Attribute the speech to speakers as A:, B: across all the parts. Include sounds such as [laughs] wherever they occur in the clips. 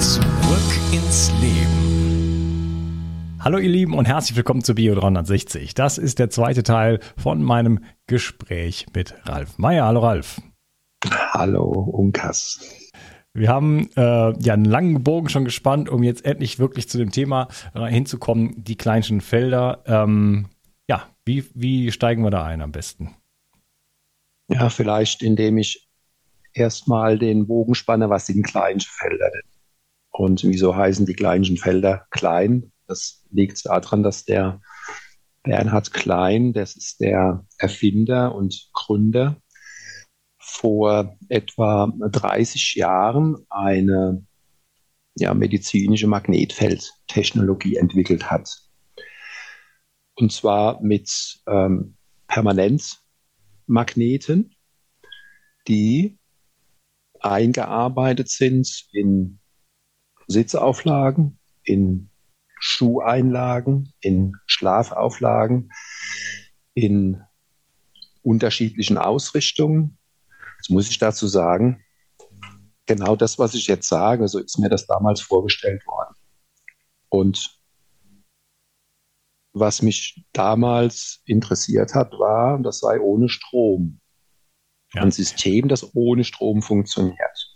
A: Zurück ins Leben.
B: Hallo ihr Lieben und herzlich willkommen zu Bio 360. Das ist der zweite Teil von meinem Gespräch mit Ralf Meyer. Hallo Ralf.
C: Hallo Unkas.
B: Wir haben äh, ja einen langen Bogen schon gespannt, um jetzt endlich wirklich zu dem Thema äh, hinzukommen, die kleinsten Felder. Ähm, ja, wie, wie steigen wir da ein am besten?
C: Ja, vielleicht indem ich erstmal den Bogen spanne, was sind kleinste Felder denn? Und wieso heißen die kleinsten Felder klein? Das liegt daran, dass der Bernhard Klein, das ist der Erfinder und Gründer, vor etwa 30 Jahren eine ja, medizinische Magnetfeldtechnologie entwickelt hat. Und zwar mit ähm, Permanentmagneten, die eingearbeitet sind in Sitzauflagen, in Schuheinlagen, in Schlafauflagen, in unterschiedlichen Ausrichtungen. Jetzt muss ich dazu sagen, genau das, was ich jetzt sage, so ist mir das damals vorgestellt worden. Und was mich damals interessiert hat, war, das sei ohne Strom. Ja. Ein System, das ohne Strom funktioniert.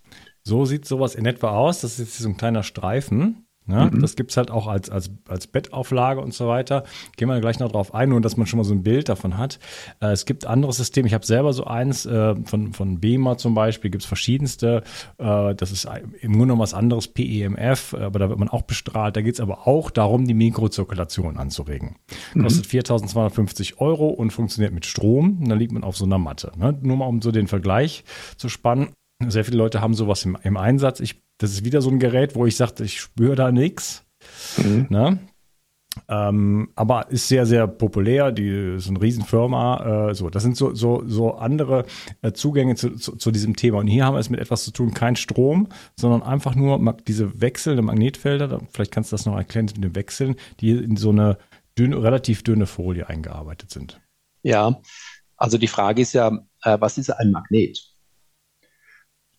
B: So sieht sowas in etwa aus. Das ist jetzt so ein kleiner Streifen. Ja, mhm. Das gibt's halt auch als, als, als Bettauflage und so weiter. Gehen wir gleich noch drauf ein, nur dass man schon mal so ein Bild davon hat. Äh, es gibt andere Systeme. Ich habe selber so eins äh, von, von BEMA zum Beispiel, gibt's verschiedenste. Äh, das ist im Grunde genommen was anderes, PEMF, aber da wird man auch bestrahlt. Da geht's aber auch darum, die Mikrozirkulation anzuregen. Mhm. Kostet 4.250 Euro und funktioniert mit Strom. Da liegt man auf so einer Matte. Ne? Nur mal um so den Vergleich zu spannen. Sehr viele Leute haben sowas im, im Einsatz. Ich, das ist wieder so ein Gerät, wo ich sagte, ich spüre da nichts. Mhm. Ne? Ähm, aber ist sehr, sehr populär. Die ist eine Riesenfirma. Äh, so, das sind so, so, so andere äh, Zugänge zu, zu, zu, diesem Thema. Und hier haben wir es mit etwas zu tun, kein Strom, sondern einfach nur diese wechselnde Magnetfelder. Vielleicht kannst du das noch erklären mit den Wechseln, die in so eine dünne, relativ dünne Folie eingearbeitet sind.
C: Ja, also die Frage ist ja, äh, was ist ein Magnet?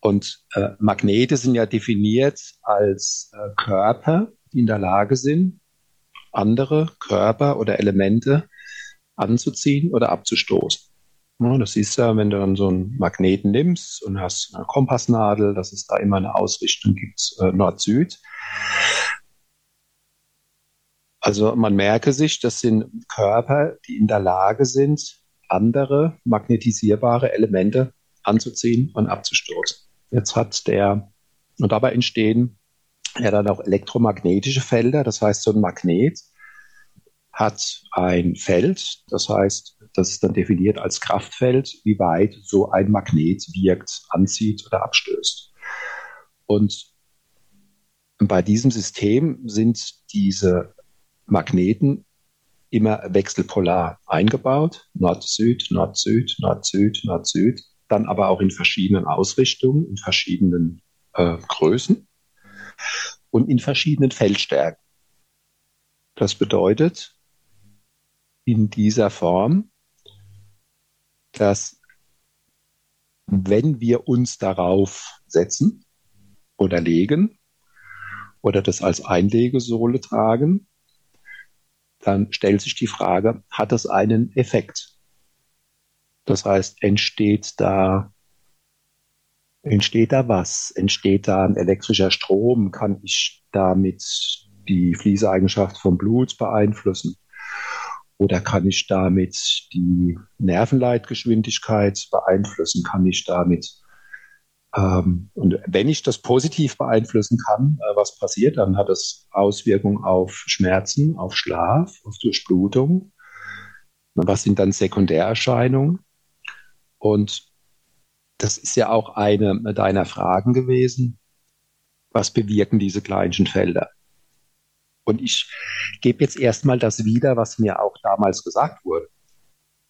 C: Und äh, Magnete sind ja definiert als äh, Körper, die in der Lage sind, andere Körper oder Elemente anzuziehen oder abzustoßen. Ja, das ist ja, wenn du dann so einen Magneten nimmst und hast eine Kompassnadel, dass es da immer eine Ausrichtung gibt, äh, Nord-Süd. Also man merke sich, das sind Körper, die in der Lage sind, andere magnetisierbare Elemente anzuziehen und abzustoßen. Jetzt hat der, und dabei entstehen ja dann auch elektromagnetische Felder, das heißt so ein Magnet hat ein Feld, das heißt, das ist dann definiert als Kraftfeld, wie weit so ein Magnet wirkt, anzieht oder abstößt. Und bei diesem System sind diese Magneten immer wechselpolar eingebaut, Nord-Süd, Nord-Süd, Nord-Süd, Nord-Süd, dann aber auch in verschiedenen Ausrichtungen, in verschiedenen äh, Größen und in verschiedenen Feldstärken. Das bedeutet, in dieser Form, dass wenn wir uns darauf setzen oder legen oder das als Einlegesohle tragen, dann stellt sich die Frage, hat das einen Effekt? Das heißt, entsteht da, entsteht da was? Entsteht da ein elektrischer Strom? Kann ich damit die Fließeigenschaft vom Blut beeinflussen? Oder kann ich damit die Nervenleitgeschwindigkeit beeinflussen? Kann ich damit, ähm, und wenn ich das positiv beeinflussen kann, äh, was passiert, dann hat es Auswirkungen auf Schmerzen, auf Schlaf, auf Durchblutung. Was sind dann Sekundärerscheinungen? Und das ist ja auch eine deiner Fragen gewesen. Was bewirken diese kleinen Felder? Und ich gebe jetzt erstmal das wieder, was mir auch damals gesagt wurde.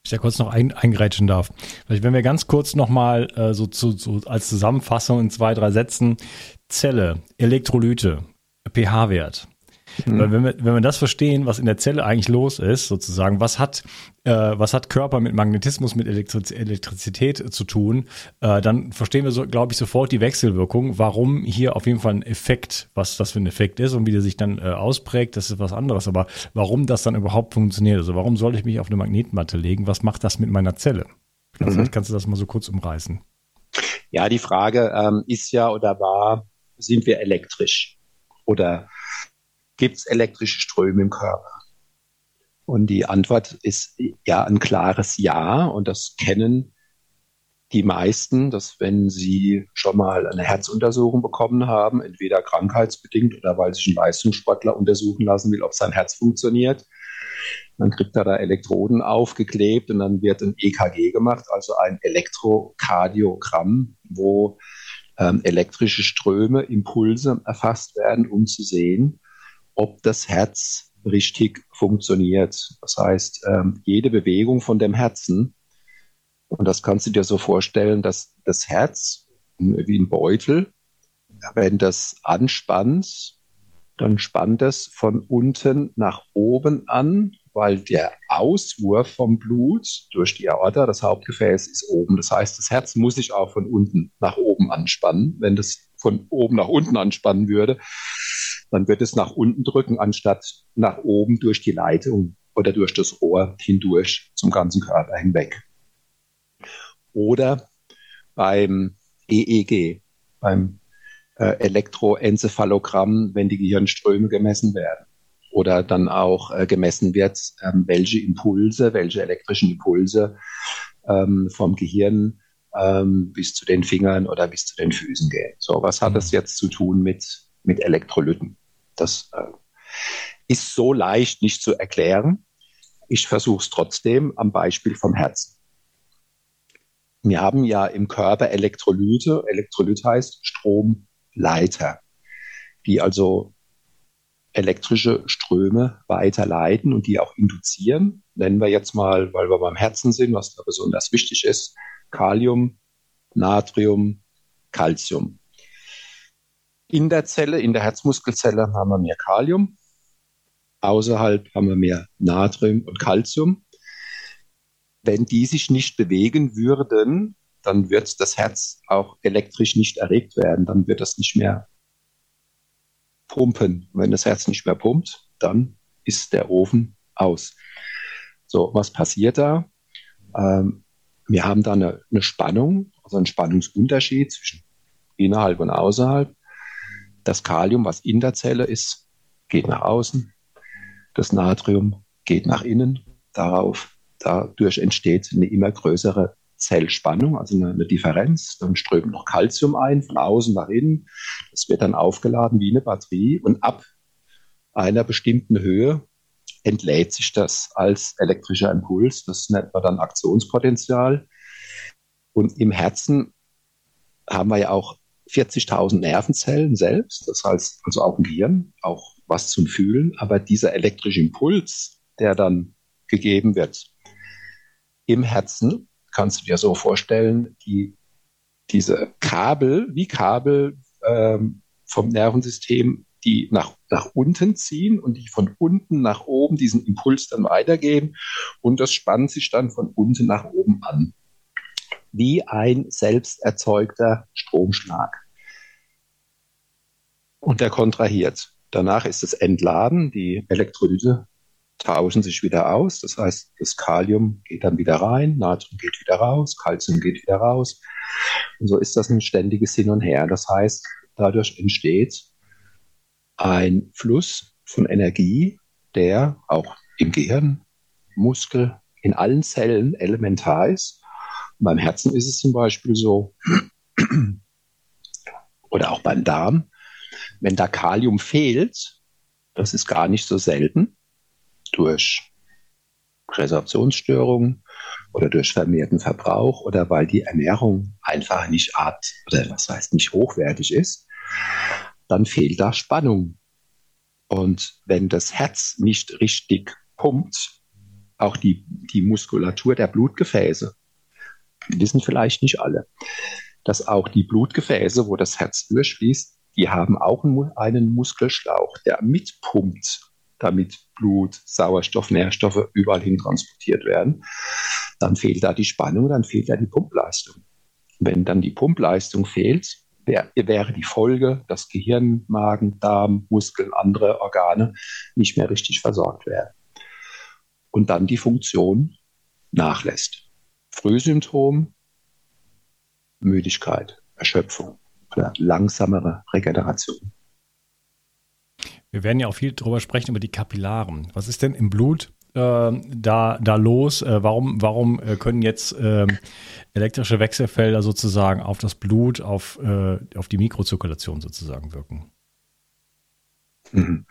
B: Ich ja kurz noch ein, eingrätschen darf. Vielleicht, wenn wir ganz kurz nochmal äh, so, zu, so als Zusammenfassung in zwei, drei Sätzen Zelle, Elektrolyte, pH-Wert, Mhm. Weil wenn wir, wenn wir das verstehen, was in der Zelle eigentlich los ist, sozusagen, was hat, äh, was hat Körper mit Magnetismus, mit Elektriz Elektrizität zu tun, äh, dann verstehen wir, so, glaube ich, sofort die Wechselwirkung, warum hier auf jeden Fall ein Effekt, was das für ein Effekt ist und wie der sich dann äh, ausprägt, das ist was anderes. Aber warum das dann überhaupt funktioniert, also warum soll ich mich auf eine Magnetmatte legen, was macht das mit meiner Zelle? Mhm. Vielleicht kannst du das mal so kurz umreißen.
C: Ja, die Frage ähm, ist ja oder war, sind wir elektrisch? Oder gibt es elektrische Ströme im Körper? Und die Antwort ist ja ein klares Ja. Und das kennen die meisten, dass wenn sie schon mal eine Herzuntersuchung bekommen haben, entweder krankheitsbedingt oder weil sich ein Leistungssportler untersuchen lassen will, ob sein Herz funktioniert, dann kriegt er da Elektroden aufgeklebt und dann wird ein EKG gemacht, also ein Elektrokardiogramm, wo ähm, elektrische Ströme, Impulse erfasst werden, um zu sehen, ob das Herz richtig funktioniert. Das heißt, ähm, jede Bewegung von dem Herzen, und das kannst du dir so vorstellen, dass das Herz wie ein Beutel, wenn das anspannt, dann spannt es von unten nach oben an, weil der Auswurf vom Blut durch die Aorta, das Hauptgefäß, ist oben. Das heißt, das Herz muss sich auch von unten nach oben anspannen. Wenn das von oben nach unten anspannen würde, dann wird es nach unten drücken, anstatt nach oben durch die Leitung oder durch das Rohr hindurch zum ganzen Körper hinweg. Oder beim EEG, beim äh, Elektroenzephalogramm, wenn die Gehirnströme gemessen werden. Oder dann auch äh, gemessen wird, ähm, welche Impulse, welche elektrischen Impulse ähm, vom Gehirn ähm, bis zu den Fingern oder bis zu den Füßen gehen. So, was hat das mhm. jetzt zu tun mit, mit Elektrolyten? Das äh, ist so leicht nicht zu erklären. Ich versuche es trotzdem am Beispiel vom Herzen. Wir haben ja im Körper Elektrolyte. Elektrolyt heißt Stromleiter, die also elektrische Ströme weiterleiten und die auch induzieren. Nennen wir jetzt mal, weil wir beim Herzen sind, was da besonders wichtig ist, Kalium, Natrium, Calcium. In der Zelle, in der Herzmuskelzelle haben wir mehr Kalium. Außerhalb haben wir mehr Natrium und Calcium. Wenn die sich nicht bewegen würden, dann wird das Herz auch elektrisch nicht erregt werden. Dann wird das nicht mehr pumpen. Wenn das Herz nicht mehr pumpt, dann ist der Ofen aus. So, was passiert da? Ähm, wir haben da eine, eine Spannung, also einen Spannungsunterschied zwischen innerhalb und außerhalb. Das Kalium, was in der Zelle ist, geht nach außen. Das Natrium geht nach innen. Darauf, dadurch entsteht eine immer größere Zellspannung, also eine, eine Differenz. Dann strömt noch Calcium ein, von außen nach innen. Das wird dann aufgeladen wie eine Batterie und ab einer bestimmten Höhe entlädt sich das als elektrischer Impuls. Das nennt man dann Aktionspotenzial. Und im Herzen haben wir ja auch 40.000 Nervenzellen selbst, das heißt also auch ein Gehirn, auch was zum Fühlen. Aber dieser elektrische Impuls, der dann gegeben wird im Herzen, kannst du dir so vorstellen, die, diese Kabel, wie Kabel ähm, vom Nervensystem die nach, nach unten ziehen und die von unten nach oben diesen Impuls dann weitergeben und das spannt sich dann von unten nach oben an. Wie ein selbst erzeugter Stromschlag. Und der kontrahiert. Danach ist es entladen, die Elektrolyte tauschen sich wieder aus. Das heißt, das Kalium geht dann wieder rein, Natrium geht wieder raus, Calcium geht wieder raus. Und so ist das ein ständiges Hin und Her. Das heißt, dadurch entsteht ein Fluss von Energie, der auch im Gehirn, Muskel, in allen Zellen elementar ist. Beim Herzen ist es zum Beispiel so, oder auch beim Darm, wenn da Kalium fehlt, das ist gar nicht so selten, durch Resorptionsstörungen oder durch vermehrten Verbrauch oder weil die Ernährung einfach nicht art oder was heißt nicht hochwertig ist, dann fehlt da Spannung. Und wenn das Herz nicht richtig pumpt, auch die, die Muskulatur der Blutgefäße, wissen vielleicht nicht alle, dass auch die Blutgefäße, wo das Herz durchfließt, die haben auch einen Muskelschlauch, der mitpumpt, damit Blut, Sauerstoff, Nährstoffe überall hin transportiert werden. Dann fehlt da die Spannung, dann fehlt da die Pumpleistung. Wenn dann die Pumpleistung fehlt, wär, wäre die Folge, dass Gehirn, Magen, Darm, Muskeln, andere Organe nicht mehr richtig versorgt werden. Und dann die Funktion nachlässt. Frühsymptom, Müdigkeit, Erschöpfung oder langsamere Regeneration.
B: Wir werden ja auch viel darüber sprechen, über die Kapillaren. Was ist denn im Blut äh, da, da los? Äh, warum warum äh, können jetzt ähm, elektrische Wechselfelder sozusagen auf das Blut, auf, äh, auf die Mikrozirkulation sozusagen wirken?
C: Mhm.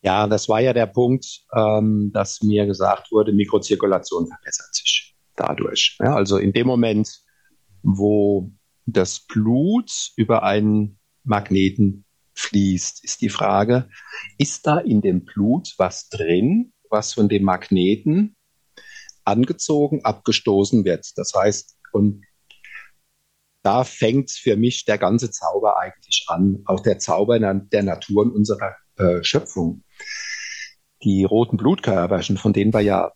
C: Ja, das war ja der Punkt, ähm, dass mir gesagt wurde, Mikrozirkulation verbessert sich dadurch. Ja, also in dem Moment, wo das Blut über einen Magneten fließt, ist die Frage, ist da in dem Blut was drin, was von dem Magneten angezogen, abgestoßen wird. Das heißt, und da fängt für mich der ganze Zauber eigentlich an, auch der Zauber der Natur und unserer äh, Schöpfung. Die roten Blutkörperchen, von denen wir ja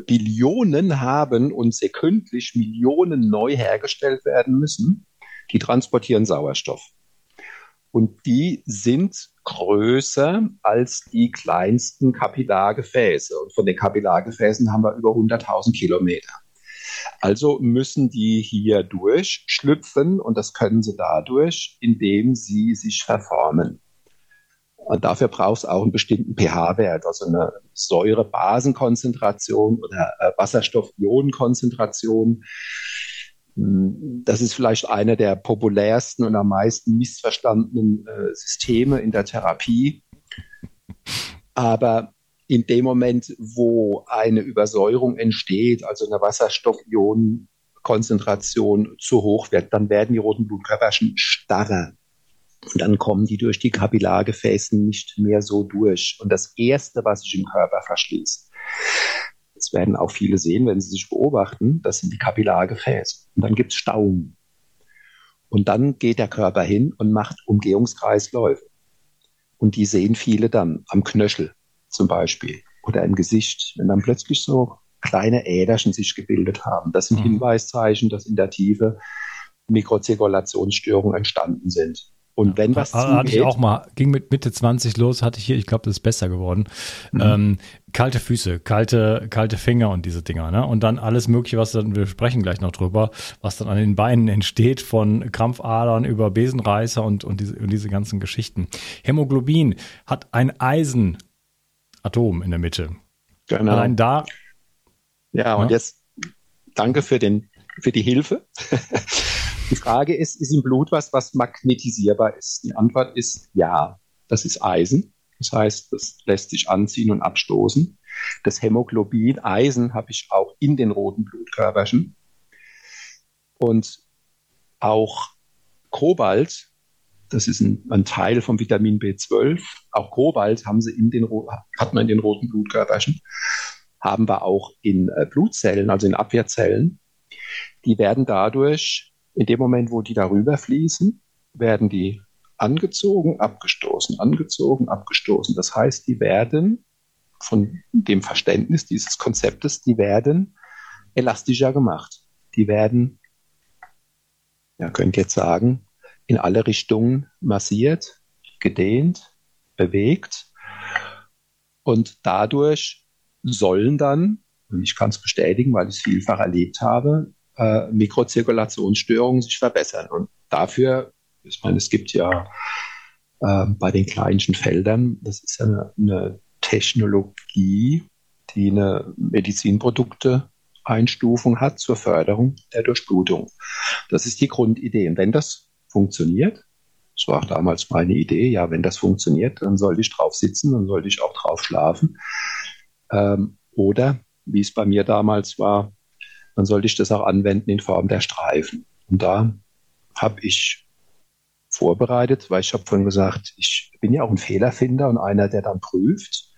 C: Billionen haben und sekündlich Millionen neu hergestellt werden müssen, die transportieren Sauerstoff. Und die sind größer als die kleinsten Kapillargefäße. Und von den Kapillargefäßen haben wir über 100.000 Kilometer. Also müssen die hier durchschlüpfen und das können sie dadurch, indem sie sich verformen. Und dafür braucht es auch einen bestimmten pH-Wert, also eine Säure-Basenkonzentration oder äh, Wasserstoff-Ionen-Konzentration. Hm, das ist vielleicht einer der populärsten und am meisten missverstandenen äh, Systeme in der Therapie. Aber in dem Moment, wo eine Übersäuerung entsteht, also eine Wasserstoffionenkonzentration zu hoch wird, dann werden die roten Blutkörperchen starrer. Und dann kommen die durch die Kapillargefäße nicht mehr so durch. Und das Erste, was sich im Körper verschließt, das werden auch viele sehen, wenn sie sich beobachten, das sind die Kapillargefäße. Und dann gibt es Stauungen. Und dann geht der Körper hin und macht Umgehungskreisläufe. Und die sehen viele dann am Knöchel zum Beispiel oder im Gesicht, wenn dann plötzlich so kleine Äderchen sich gebildet haben. Das sind mhm. Hinweiszeichen, dass in der Tiefe Mikrozirkulationsstörungen entstanden sind. Und wenn was
B: zugeht, hatte ich auch mal, ging mit Mitte 20 los, hatte ich hier, ich glaube, das ist besser geworden. Mhm. Ähm, kalte Füße, kalte, kalte Finger und diese Dinger, ne? Und dann alles Mögliche, was dann, wir sprechen gleich noch drüber, was dann an den Beinen [laughs] entsteht, von Krampfadern über Besenreißer und, und, diese, und diese ganzen Geschichten. Hämoglobin hat ein Eisenatom in der Mitte.
C: Genau.
B: Allein da.
C: Ja, ja, und jetzt danke für den, für die Hilfe. Die Frage ist, ist im Blut was, was magnetisierbar ist? Die Antwort ist ja. Das ist Eisen. Das heißt, das lässt sich anziehen und abstoßen. Das Hämoglobin, Eisen, habe ich auch in den roten Blutkörperchen. Und auch Kobalt, das ist ein, ein, Teil vom Vitamin B12. Auch Kobalt haben sie in den, hat man in den roten Blutkörperchen. Haben wir auch in äh, Blutzellen, also in Abwehrzellen. Die werden dadurch in dem Moment, wo die darüber fließen, werden die angezogen, abgestoßen, angezogen, abgestoßen. Das heißt, die werden von dem Verständnis dieses Konzeptes, die werden elastischer gemacht. Die werden, ja, könnt jetzt sagen, in alle Richtungen massiert, gedehnt, bewegt. Und dadurch sollen dann, und ich kann es bestätigen, weil ich es vielfach erlebt habe, äh, Mikrozirkulationsstörungen sich verbessern. Und dafür, ich meine, es gibt ja äh, bei den kleinsten Feldern, das ist ja eine, eine Technologie, die eine Medizinprodukte Einstufung hat zur Förderung der Durchblutung. Das ist die Grundidee. Und wenn das funktioniert, das war auch damals meine Idee, ja, wenn das funktioniert, dann sollte ich drauf sitzen, dann sollte ich auch drauf schlafen. Ähm, oder, wie es bei mir damals war, dann sollte ich das auch anwenden in Form der Streifen. Und da habe ich vorbereitet, weil ich habe vorhin gesagt, ich bin ja auch ein Fehlerfinder und einer, der dann prüft,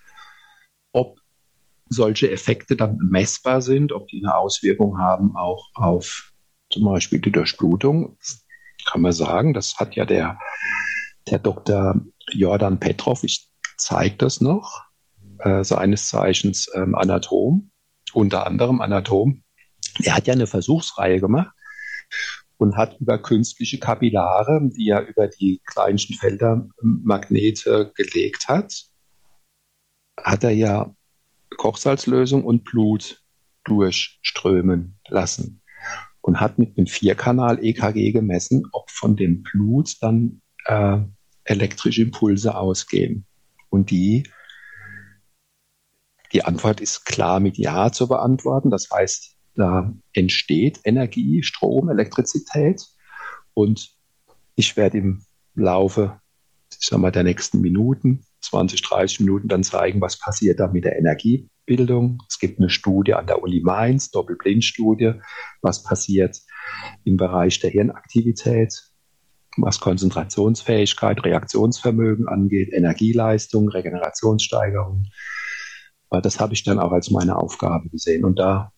C: ob solche Effekte dann messbar sind, ob die eine Auswirkung haben auch auf zum Beispiel die Durchblutung. Kann man sagen, das hat ja der, der Dr. Jordan Petrov, ich zeige das noch, äh, seines Zeichens ähm, Anatom, unter anderem Anatom, er hat ja eine Versuchsreihe gemacht und hat über künstliche Kapillare, die er über die kleinsten Felder Magnete gelegt hat, hat er ja Kochsalzlösung und Blut durchströmen lassen und hat mit einem Vierkanal-EKG gemessen, ob von dem Blut dann äh, elektrische Impulse ausgehen. Und die, die Antwort ist klar mit Ja zu beantworten. Das heißt, da entsteht Energie, Strom, Elektrizität. Und ich werde im Laufe, ich sag mal, der nächsten Minuten, 20, 30 Minuten dann zeigen, was passiert da mit der Energiebildung. Es gibt eine Studie an der Uni Mainz, Doppelblindstudie, was passiert im Bereich der Hirnaktivität, was Konzentrationsfähigkeit, Reaktionsvermögen angeht, Energieleistung, Regenerationssteigerung. Das habe ich dann auch als meine Aufgabe gesehen. Und da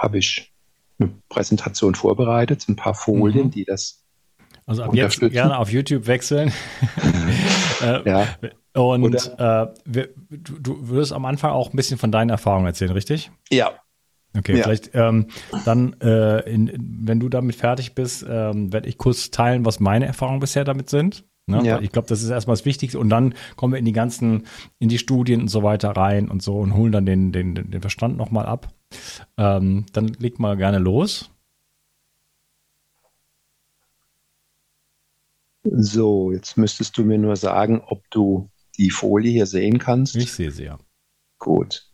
C: habe ich eine Präsentation vorbereitet, ein paar Folien, mhm. die das
B: also ab jetzt gerne auf YouTube wechseln. [laughs] äh, ja. Und äh, wir, du, du, würdest am Anfang auch ein bisschen von deinen Erfahrungen erzählen, richtig?
C: Ja.
B: Okay, ja. vielleicht ähm, dann, äh, in, wenn du damit fertig bist, ähm, werde ich kurz teilen, was meine Erfahrungen bisher damit sind. Ne? Ja. Ich glaube, das ist erstmal das Wichtigste. Und dann kommen wir in die ganzen, in die Studien und so weiter rein und so und holen dann den, den, den Verstand nochmal ab. Ähm, dann leg mal gerne los.
C: So, jetzt müsstest du mir nur sagen, ob du die Folie hier sehen kannst.
B: Ich sehe sie ja.
C: Gut.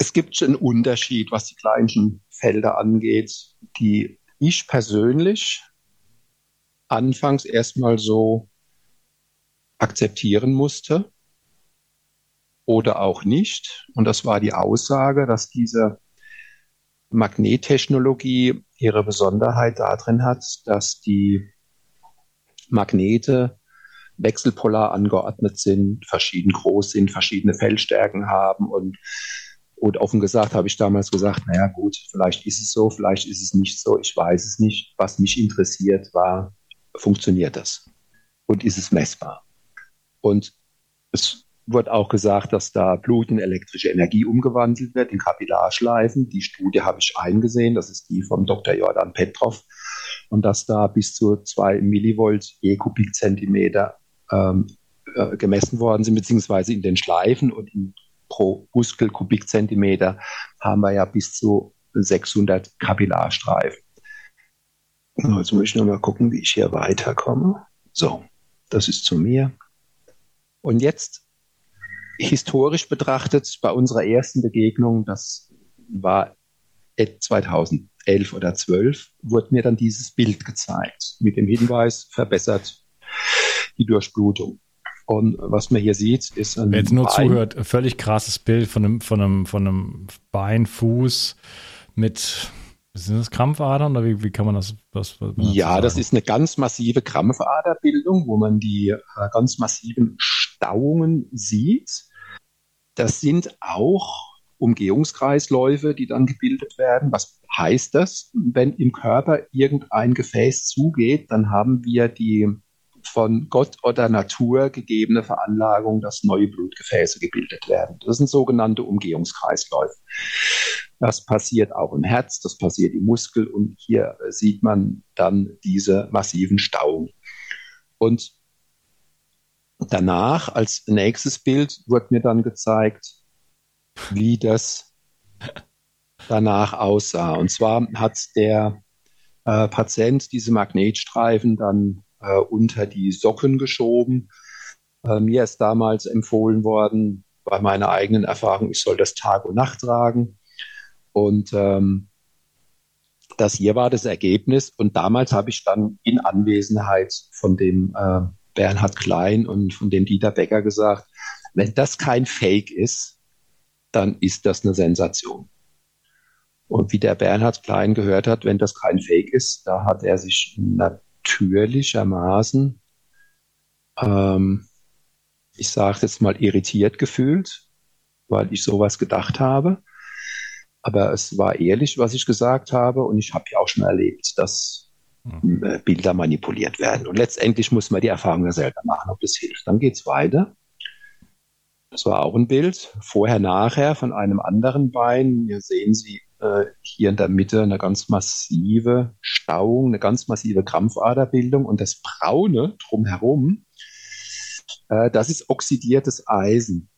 C: Es gibt einen Unterschied, was die kleinsten Felder angeht, die ich persönlich anfangs erstmal so akzeptieren musste oder auch nicht. Und das war die Aussage, dass diese Magnettechnologie ihre Besonderheit darin hat, dass die Magnete wechselpolar angeordnet sind, verschieden groß sind, verschiedene Feldstärken haben und und offen gesagt habe ich damals gesagt, naja gut, vielleicht ist es so, vielleicht ist es nicht so, ich weiß es nicht. Was mich interessiert war, funktioniert das? Und ist es messbar? Und es wurde auch gesagt, dass da Blut in elektrische Energie umgewandelt wird, in Kapillarschleifen. Die Studie habe ich eingesehen, das ist die vom Dr. Jordan Petrov. Und dass da bis zu zwei Millivolt je Kubikzentimeter ähm, äh, gemessen worden sind, beziehungsweise in den Schleifen und in, pro Muskelkubikzentimeter haben wir ja bis zu 600 Kapillarstreifen. Jetzt muss ich nur mal gucken, wie ich hier weiterkomme. So, das ist zu mir. Und jetzt historisch betrachtet, bei unserer ersten Begegnung, das war 2011 oder 12, wurde mir dann dieses Bild gezeigt mit dem Hinweis, verbessert die Durchblutung. Und was man hier sieht, ist
B: ein. Wer jetzt nur Bein. zuhört, völlig krasses Bild von einem, von einem, von einem Bein, Fuß mit sind das Krampfadern oder wie, wie kann man das?
C: Was, was ja, das ist eine ganz massive Krampfaderbildung, wo man die äh, ganz massiven Stauungen sieht. Das sind auch Umgehungskreisläufe, die dann gebildet werden. Was heißt das? Wenn im Körper irgendein Gefäß zugeht, dann haben wir die von Gott oder Natur gegebene Veranlagung, dass neue Blutgefäße gebildet werden. Das sind sogenannte Umgehungskreisläufe. Das passiert auch im Herz, das passiert im Muskel und hier sieht man dann diese massiven Stauungen. Und danach, als nächstes Bild, wird mir dann gezeigt, wie das danach aussah. Und zwar hat der äh, Patient diese Magnetstreifen dann äh, unter die Socken geschoben. Äh, mir ist damals empfohlen worden, bei meiner eigenen Erfahrung, ich soll das Tag und Nacht tragen. Und ähm, das hier war das Ergebnis. Und damals habe ich dann in Anwesenheit von dem äh, Bernhard Klein und von dem Dieter Becker gesagt, wenn das kein Fake ist, dann ist das eine Sensation. Und wie der Bernhard Klein gehört hat, wenn das kein Fake ist, da hat er sich natürlichermaßen, ähm, ich sage jetzt mal, irritiert gefühlt, weil ich sowas gedacht habe. Aber es war ehrlich, was ich gesagt habe. Und ich habe ja auch schon erlebt, dass mhm. Äh, Bilder manipuliert werden. Und letztendlich muss man die Erfahrung ja selber machen, ob das hilft. Dann geht es weiter. Das war auch ein Bild. Vorher, nachher von einem anderen Bein. Hier sehen Sie äh, hier in der Mitte eine ganz massive Stauung, eine ganz massive Krampfaderbildung und das Braune drumherum, äh, das ist oxidiertes Eisen.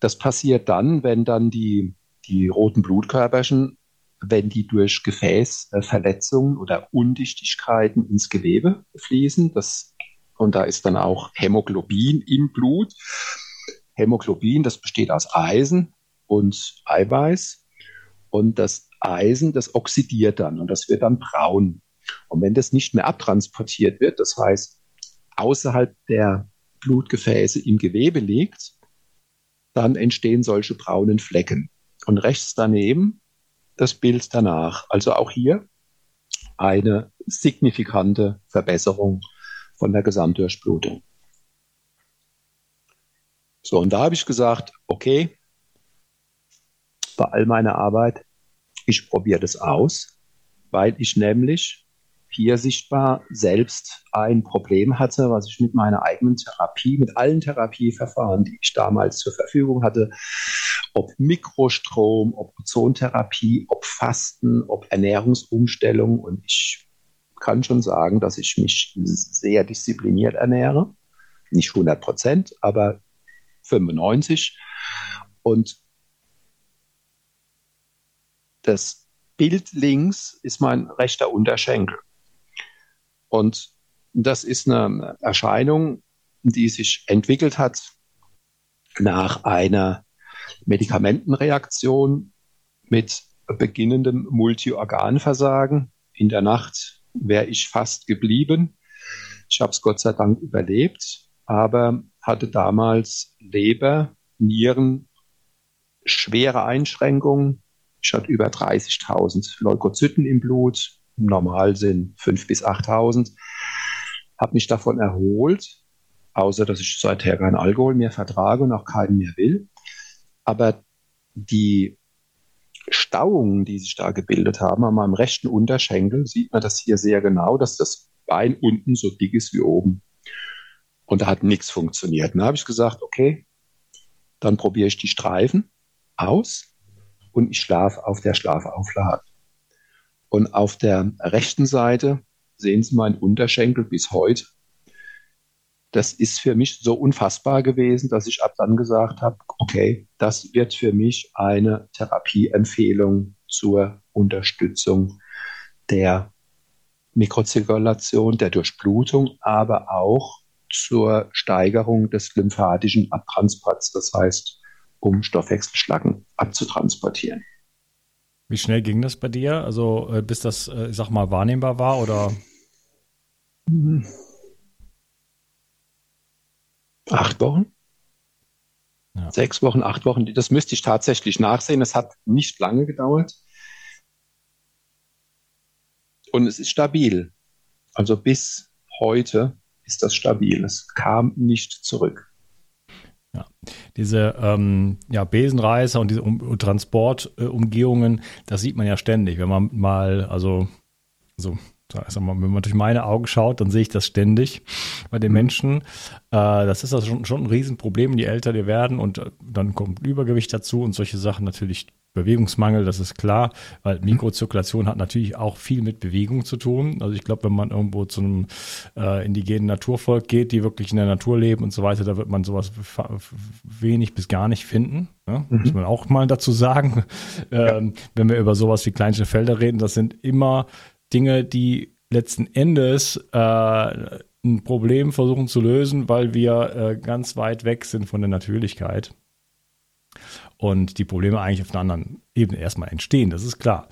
C: Das passiert dann, wenn dann die, die roten Blutkörperchen, wenn die durch Gefäßverletzungen oder Undichtigkeiten ins Gewebe fließen, das, und da ist dann auch Hämoglobin im Blut. Hämoglobin, das besteht aus Eisen und Eiweiß. Und das Eisen, das oxidiert dann und das wird dann braun. Und wenn das nicht mehr abtransportiert wird, das heißt außerhalb der Blutgefäße im Gewebe liegt, dann entstehen solche braunen Flecken. Und rechts daneben das Bild danach. Also auch hier eine signifikante Verbesserung von der Gesamtdurchblutung. So, und da habe ich gesagt, okay, bei all meiner Arbeit ich probiere das aus, weil ich nämlich hier sichtbar selbst ein Problem hatte, was ich mit meiner eigenen Therapie, mit allen Therapieverfahren, die ich damals zur Verfügung hatte, ob Mikrostrom, ob Ozontherapie, ob Fasten, ob Ernährungsumstellung. Und ich kann schon sagen, dass ich mich sehr diszipliniert ernähre. Nicht 100 Prozent, aber 95. Und das Bild links ist mein rechter Unterschenkel. Und das ist eine Erscheinung, die sich entwickelt hat nach einer Medikamentenreaktion mit beginnendem Multiorganversagen. In der Nacht wäre ich fast geblieben. Ich habe es Gott sei Dank überlebt, aber hatte damals Leber, Nieren, schwere Einschränkungen, hatte über 30.000 Leukozyten im Blut. Im Normalsinn 5.000 bis 8.000. Habe mich davon erholt, außer dass ich seither keinen Alkohol mehr vertrage und auch keinen mehr will. Aber die Stauungen, die sich da gebildet haben, an meinem rechten Unterschenkel, sieht man das hier sehr genau, dass das Bein unten so dick ist wie oben. Und da hat nichts funktioniert. Dann habe ich gesagt, okay, Dann probiere ich die Streifen aus und ich schlafe auf der Schlafauflage. Und auf der rechten Seite sehen Sie meinen Unterschenkel bis heute. Das ist für mich so unfassbar gewesen, dass ich ab dann gesagt habe, okay, das wird für mich eine Therapieempfehlung zur Unterstützung der Mikrozirkulation, der Durchblutung, aber auch zur Steigerung des lymphatischen Abtransports, das heißt, um Stoffwechselschlacken abzutransportieren.
B: Wie schnell ging das bei dir? Also äh, bis das, äh, ich sag mal, wahrnehmbar war oder?
C: Acht Wochen? Ja. Sechs Wochen, acht Wochen. Das müsste ich tatsächlich nachsehen. Es hat nicht lange gedauert. Und es ist stabil. Also bis heute ist das stabil. Es kam nicht zurück.
B: Diese ähm, ja, Besenreißer und diese um Transportumgehungen, das sieht man ja ständig. Wenn man mal, also so mal, wenn man durch meine Augen schaut, dann sehe ich das ständig bei den mhm. Menschen. Äh, das ist also schon, schon ein Riesenproblem, je älter die werden und äh, dann kommt Übergewicht dazu und solche Sachen natürlich Bewegungsmangel, das ist klar, weil mhm. Mikrozirkulation hat natürlich auch viel mit Bewegung zu tun. Also ich glaube, wenn man irgendwo zu einem äh, indigenen Naturvolk geht, die wirklich in der Natur leben und so weiter, da wird man sowas wenig bis gar nicht finden. Ja? Mhm. Muss man auch mal dazu sagen. Ähm, wenn wir über sowas wie kleinste Felder reden, das sind immer Dinge, die letzten Endes äh, ein Problem versuchen zu lösen, weil wir äh, ganz weit weg sind von der Natürlichkeit und die Probleme eigentlich auf einer anderen Ebene erstmal entstehen, das ist klar.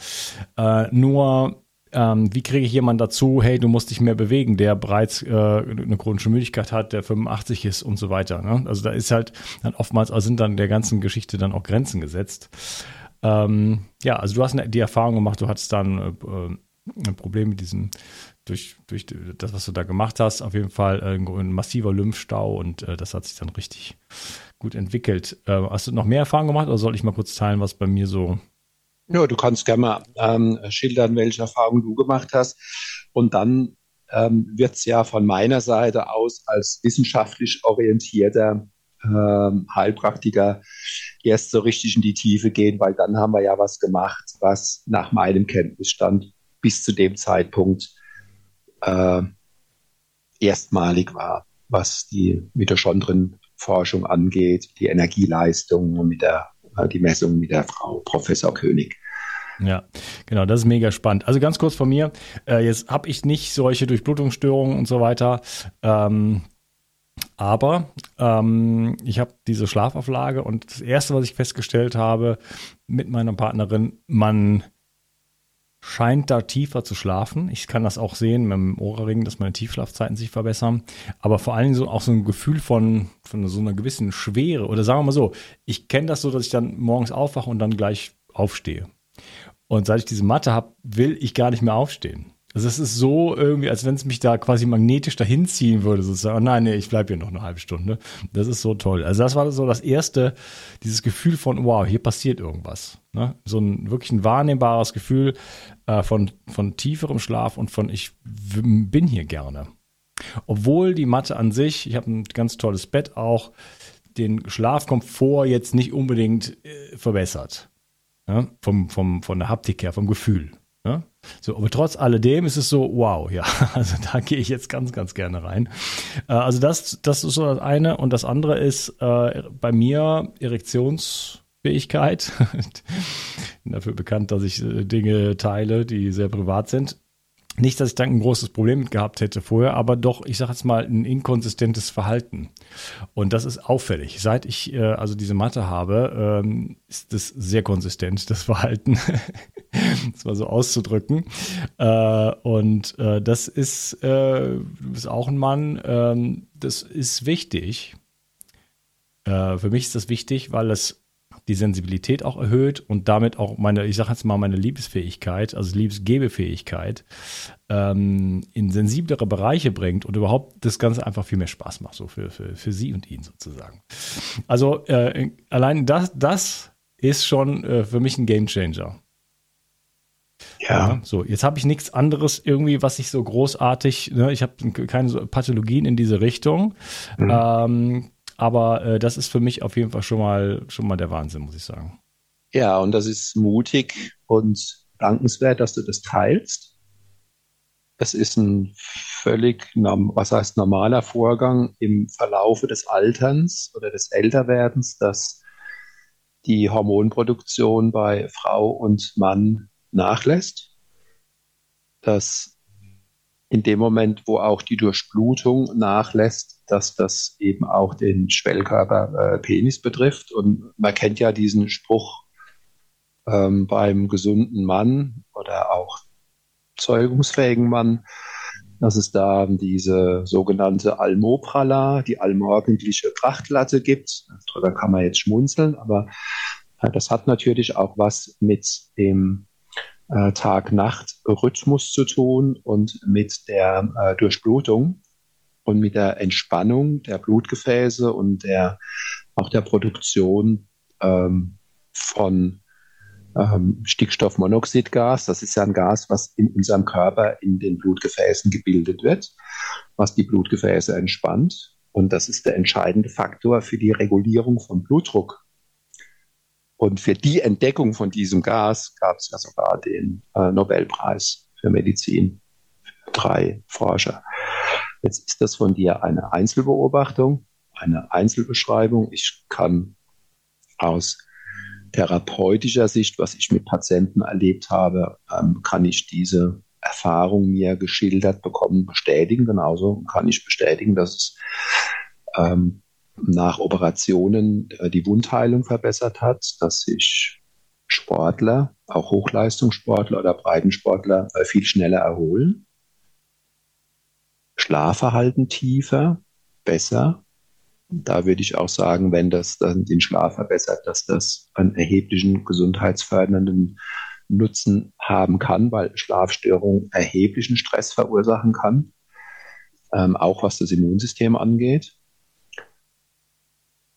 B: Äh, nur ähm, wie kriege ich jemanden dazu, hey, du musst dich mehr bewegen, der bereits äh, eine chronische Müdigkeit hat, der 85 ist und so weiter. Ne? Also da ist halt dann oftmals also sind dann der ganzen Geschichte dann auch Grenzen gesetzt. Ähm, ja, also du hast die Erfahrung gemacht, du hattest dann äh, ein Problem mit diesem durch, durch das, was du da gemacht hast, auf jeden Fall äh, ein massiver Lymphstau und äh, das hat sich dann richtig gut entwickelt. Äh, hast du noch mehr Erfahrungen gemacht oder soll ich mal kurz teilen, was bei mir so.
C: Ja, du kannst gerne mal ähm, schildern, welche Erfahrungen du gemacht hast. Und dann ähm, wird es ja von meiner Seite aus als wissenschaftlich orientierter ähm, Heilpraktiker erst so richtig in die Tiefe gehen, weil dann haben wir ja was gemacht, was nach meinem Kenntnisstand bis zu dem Zeitpunkt äh, erstmalig war, was die Mitochondrienforschung angeht, die Energieleistung mit der äh, die Messung mit der Frau Professor König.
B: Ja, genau, das ist mega spannend. Also ganz kurz von mir, äh, jetzt habe ich nicht solche Durchblutungsstörungen und so weiter. Ähm, aber ähm, ich habe diese Schlafauflage und das Erste, was ich festgestellt habe mit meiner Partnerin, man scheint da tiefer zu schlafen. Ich kann das auch sehen mit dem Ohrring, dass meine Tiefschlafzeiten sich verbessern. Aber vor allen Dingen so auch so ein Gefühl von, von so einer gewissen Schwere. Oder sagen wir mal so, ich kenne das so, dass ich dann morgens aufwache und dann gleich aufstehe. Und seit ich diese Matte habe, will ich gar nicht mehr aufstehen. Also es ist so irgendwie, als wenn es mich da quasi magnetisch dahin ziehen würde, sozusagen. Oh nein, nee, ich bleibe hier noch eine halbe Stunde. Das ist so toll. Also das war so das erste, dieses Gefühl von, wow, hier passiert irgendwas. Ne? So ein wirklich ein wahrnehmbares Gefühl äh, von, von tieferem Schlaf und von, ich bin hier gerne. Obwohl die Matte an sich, ich habe ein ganz tolles Bett auch, den Schlafkomfort jetzt nicht unbedingt äh, verbessert. Ja? Vom, vom, von der Haptik her, vom Gefühl. Ja? So, aber trotz alledem ist es so, wow, ja, [laughs] also da gehe ich jetzt ganz, ganz gerne rein. Äh, also das, das ist so das eine. Und das andere ist äh, bei mir Erektionsfähigkeit. bin [laughs] dafür bekannt, dass ich äh, Dinge teile, die sehr privat sind. Nicht, dass ich dann ein großes Problem mit gehabt hätte vorher, aber doch, ich sage jetzt mal, ein inkonsistentes Verhalten. Und das ist auffällig. Seit ich äh, also diese Matte habe, ähm, ist das sehr konsistent, das Verhalten. [laughs] das mal so auszudrücken. Äh, und äh, das ist, äh, du bist auch ein Mann, ähm, das ist wichtig. Äh, für mich ist das wichtig, weil es die Sensibilität auch erhöht und damit auch meine, ich sage jetzt mal, meine Liebesfähigkeit, also Liebesgebefähigkeit, ähm, in sensiblere Bereiche bringt und überhaupt das Ganze einfach viel mehr Spaß macht, so für, für, für sie und ihn sozusagen. Also äh, allein das, das ist schon äh, für mich ein Gamechanger. Ja. ja. So, jetzt habe ich nichts anderes irgendwie, was ich so großartig, ne, ich habe keine Pathologien in diese Richtung. Mhm. Ähm, aber äh, das ist für mich auf jeden Fall schon mal, schon mal der Wahnsinn, muss ich sagen.
C: Ja, und das ist mutig und dankenswert, dass du das teilst. Es ist ein völlig, was heißt normaler Vorgang im Verlaufe des Alterns oder des Älterwerdens, dass die Hormonproduktion bei Frau und Mann nachlässt. Dass in dem Moment, wo auch die Durchblutung nachlässt, dass das eben auch den Schwellkörper äh, Penis betrifft. Und man kennt ja diesen Spruch ähm, beim gesunden Mann oder auch zeugungsfähigen Mann, dass es da diese sogenannte Almoprala, die allmorgendliche Prachtlatte gibt. Darüber kann man jetzt schmunzeln, aber äh, das hat natürlich auch was mit dem äh, Tag-Nacht-Rhythmus zu tun und mit der äh, Durchblutung und mit der Entspannung der Blutgefäße und der, auch der Produktion ähm, von ähm, Stickstoffmonoxidgas. Das ist ja ein Gas, was in unserem Körper in den Blutgefäßen gebildet wird, was die Blutgefäße entspannt. Und das ist der entscheidende Faktor für die Regulierung von Blutdruck. Und für die Entdeckung von diesem Gas gab es ja sogar den äh, Nobelpreis für Medizin für drei Forscher. Jetzt ist das von dir eine Einzelbeobachtung, eine Einzelbeschreibung. Ich kann aus therapeutischer Sicht, was ich mit Patienten erlebt habe, ähm, kann ich diese Erfahrung mir geschildert bekommen, bestätigen. Genauso kann ich bestätigen, dass es ähm, nach Operationen äh, die Wundheilung verbessert hat, dass sich Sportler, auch Hochleistungssportler oder Breitensportler, äh, viel schneller erholen. Schlafverhalten tiefer, besser, da würde ich auch sagen, wenn das dann den Schlaf verbessert, dass das einen erheblichen gesundheitsfördernden Nutzen haben kann, weil Schlafstörung erheblichen Stress verursachen kann, ähm, auch was das Immunsystem angeht.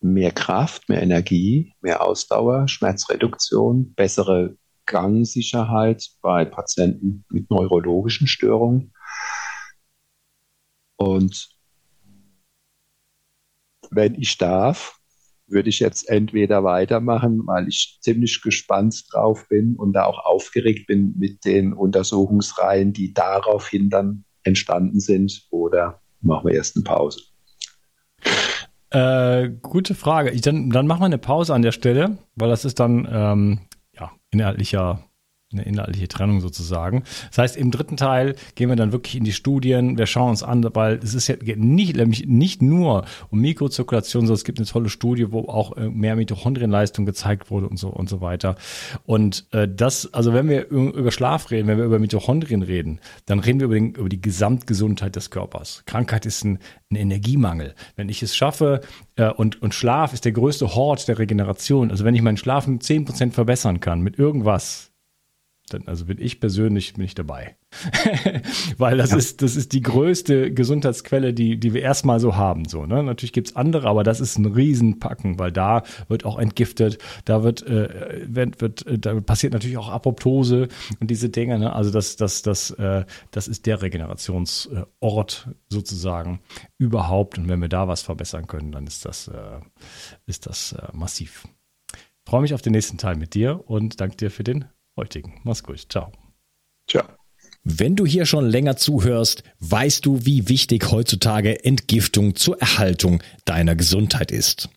C: Mehr Kraft, mehr Energie, mehr Ausdauer, Schmerzreduktion, bessere Gangsicherheit bei Patienten mit neurologischen Störungen. Und wenn ich darf, würde ich jetzt entweder weitermachen, weil ich ziemlich gespannt drauf bin und da auch aufgeregt bin mit den Untersuchungsreihen, die daraufhin dann entstanden sind, oder machen wir erst eine Pause?
B: Äh, gute Frage. Ich, dann, dann machen wir eine Pause an der Stelle, weil das ist dann ähm, ja, inhaltlicher eine inhaltliche Trennung sozusagen. Das heißt, im dritten Teil gehen wir dann wirklich in die Studien, wir schauen uns an, weil es ist ja nicht, nämlich nicht nur um Mikrozirkulation, sondern es gibt eine tolle Studie, wo auch äh, mehr Mitochondrienleistung gezeigt wurde und so und so weiter. Und äh, das, also wenn wir über Schlaf reden, wenn wir über Mitochondrien reden, dann reden wir über, den, über die Gesamtgesundheit des Körpers. Krankheit ist ein, ein Energiemangel. Wenn ich es schaffe, äh, und, und Schlaf ist der größte Hort der Regeneration. Also wenn ich meinen Schlaf um 10% verbessern kann mit irgendwas, dann, also bin ich persönlich bin ich dabei. [laughs] Weil das ja. ist, das ist die größte Gesundheitsquelle, die, die wir erstmal so haben. So, ne? Natürlich gibt's andere, aber das ist ein Riesenpacken, weil da wird auch entgiftet, da wird, äh, wird, wird äh, da passiert natürlich auch Apoptose und diese Dinge. Ne? Also das, das, das, äh, das ist der Regenerationsort sozusagen überhaupt. Und wenn wir da was verbessern können, dann ist das, äh, ist das äh, massiv. Ich freue mich auf den nächsten Teil mit dir und danke dir für den heutigen. Mach's gut. Ciao.
C: Ciao.
A: Wenn du hier schon länger zuhörst, weißt du, wie wichtig heutzutage Entgiftung zur Erhaltung deiner Gesundheit ist.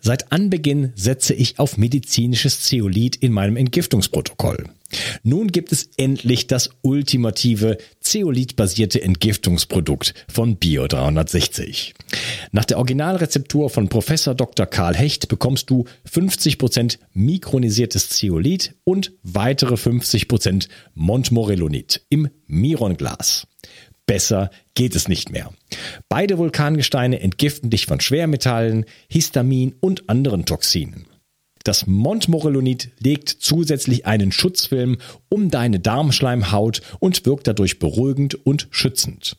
A: Seit Anbeginn setze ich auf medizinisches Zeolit in meinem Entgiftungsprotokoll. Nun gibt es endlich das ultimative Zeolit-basierte Entgiftungsprodukt von Bio 360. Nach der Originalrezeptur von Professor Dr. Karl Hecht bekommst du 50% mikronisiertes Zeolit und weitere 50% Montmorillonit im Mironglas. Besser geht es nicht mehr. Beide Vulkangesteine entgiften dich von Schwermetallen, Histamin und anderen Toxinen. Das Montmorillonit legt zusätzlich einen Schutzfilm um deine Darmschleimhaut und wirkt dadurch beruhigend und schützend.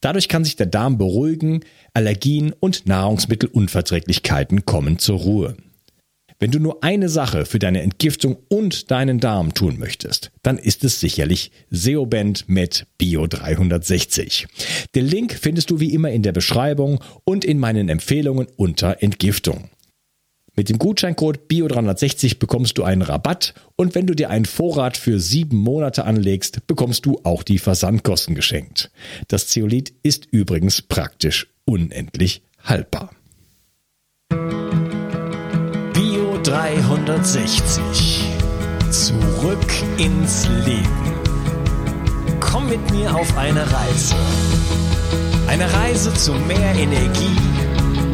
A: Dadurch kann sich der Darm beruhigen, Allergien und Nahrungsmittelunverträglichkeiten kommen zur Ruhe.
B: Wenn du nur eine Sache für deine Entgiftung und deinen Darm tun möchtest, dann ist es sicherlich Seoband mit Bio 360. Den Link findest du wie immer in der Beschreibung und in meinen Empfehlungen unter Entgiftung. Mit dem Gutscheincode BIO360 bekommst du einen Rabatt und wenn du dir einen Vorrat für sieben Monate anlegst, bekommst du auch die Versandkosten geschenkt. Das Zeolit ist übrigens praktisch unendlich haltbar.
A: Bio 360. Zurück ins Leben. Komm mit mir auf eine Reise. Eine Reise zu mehr Energie